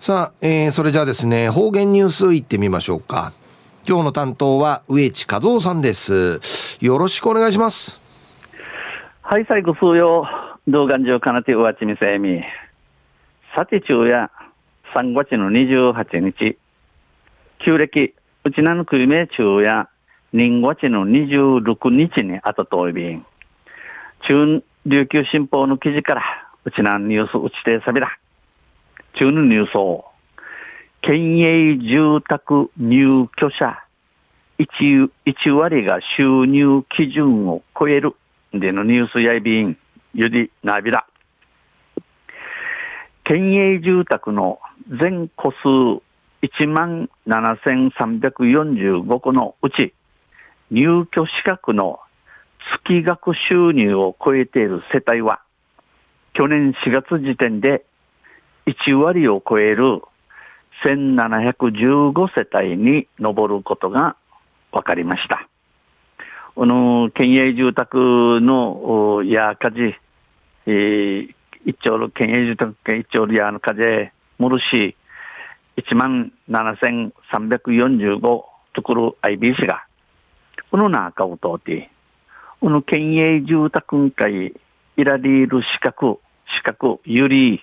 さあ、えー、それじゃあですね、方言ニュースいってみましょうか。今日の担当は植地和夫さんです。よろしくお願いします。はい、最後数曜、動画上かなてうわちみせみ。さて中や3月の28日、旧暦、うちなのくいめ中や人月の26日にあたといびん。中琉球新報の記事から、うちなんニュースうちてさびら。中のニュースを、県営住宅入居者 1, 1割が収入基準を超えるでのニュースやいびん、ゆりなびら。県営住宅の全戸数1万7345戸のうち、入居資格の月額収入を超えている世帯は、去年4月時点で1割を超える1715世帯に上ることが分かりました。この県営住宅のや火事、えー、一丁の県営住宅県一丁のやの火事、もるし、1万7345ところ IB 市が、この中を通って、この県営住宅会いられる資格、資格、ゆり、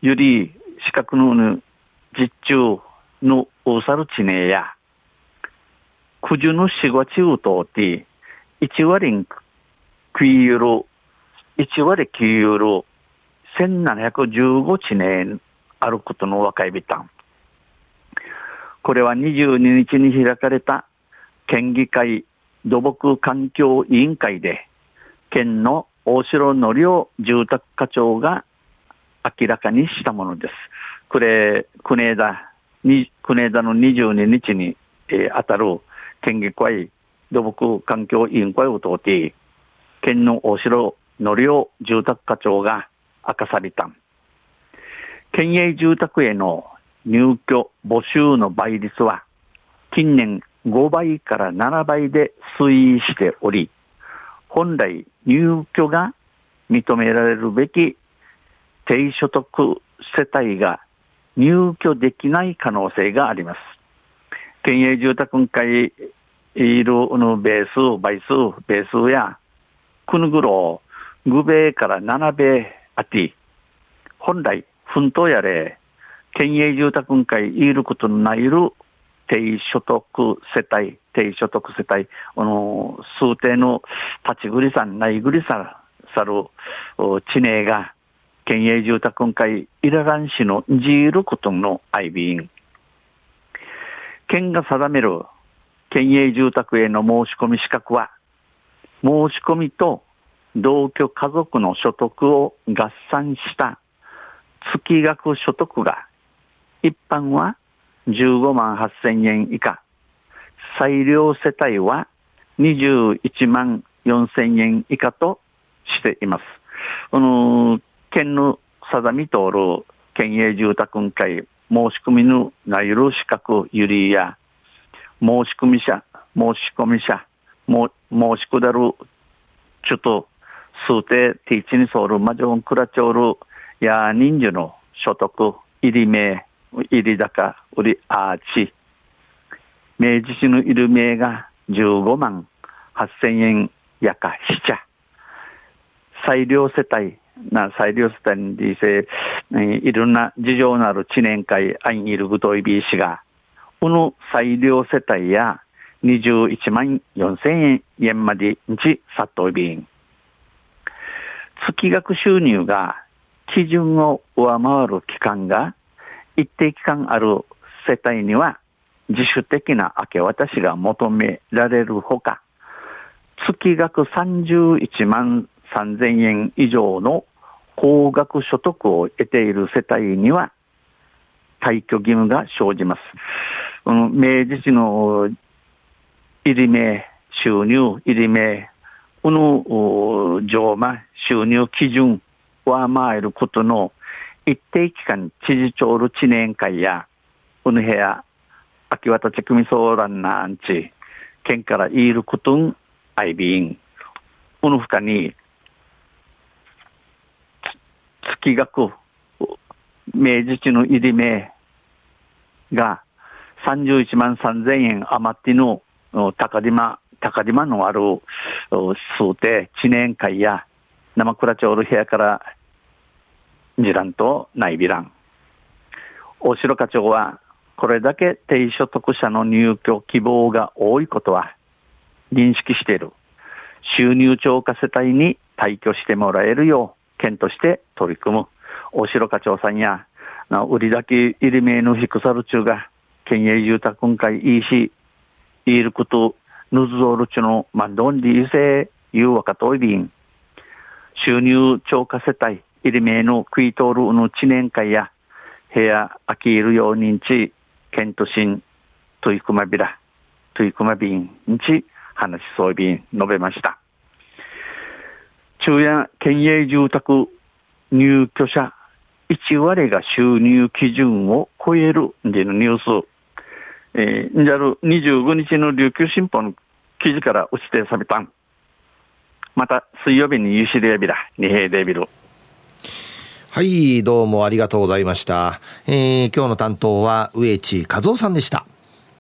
ゆり、資格のぬ実中の大猿地名や、九十の四月を通って、一割ん食いゆる、一割食いゆる、1715地名あることの若いびたん。これは22日に開かれた県議会土木環境委員会で、県の大城の量住宅課長が明らかにしたものです。これ、国枝、国枝の22日に、えー、当たる県議会土木環境委員会を通って、県の大城の量住宅課長が明かされた。県営住宅への入居募集の倍率は、近年5倍から7倍で推移しており、本来入居が認められるべき低所得世帯が入居できない可能性があります。県営住宅会いるのベース、倍数、ベースや、くぬぐろ、ぐべから七べあて、本来、奮闘やれ、県営住宅会いることのないる低所得世帯、低所得世帯、あの、数定の立ちぐりさん、ないぐりさ、さる、地名が、県営住宅会イララン市のジールことのアイビーン。県が定める県営住宅への申し込み資格は、申し込みと同居家族の所得を合算した月額所得が、一般は15万8千円以下、裁量世帯は21万4千円以下としています。この県の定み通る県営住宅会申し込みの内容資格ゆりや申し込み者、申し込み者、も申しくだるちょっと数定ティーチにソウルマジョンクラチョールや人数の所得入り名入り高売りアーチ。明治市の入り名が15万8千円やかしちゃ。裁量世帯な裁量世帯にでせ、いろんな事情のある知念会アインイルグトイビー氏が、この裁量世帯や21万4千円円までにさっといびん。月額収入が基準を上回る期間が一定期間ある世帯には自主的な明け渡しが求められるほか、月額31万3000円以上の高額所得を得ている世帯には退去義務が生じます。この明治市の入り名、収入、入り名、この上馬収入基準上回ることの一定期間知事長の知念会や、この部屋、秋渡ち組相談なんち、県から言いることん、アイビン、この他に、月額明治地の入り名が31万3000円余っての高島、高島のある数定、知念会や生倉町の部屋から二蘭と内備欄。大城課長は、これだけ低所得者の入居希望が多いことは認識している。収入超過世帯に退去してもらえるよう、県として取り組む。大城課長さんや、な売りだけ入り名の低さる中が、県営住宅会いいし、いること、ぬずぞるちのまんどんりいせ、いうわかといびん。収入超過世帯、入り名の食い通るの知念会や、部屋、空きいるようにんち、県都心、トイクマビラ、トイクマビンにち、話そうびん述べました。昼夜県営住宅入居者1割が収入基準を超えるでのニュース、えー、じゃる25日の琉球新報の記事から打ちてさびたん。また水曜日にユシレビラ、二平デビル。はい、どうもありがとうございました。えー、今日の担当は植地和夫さんでした。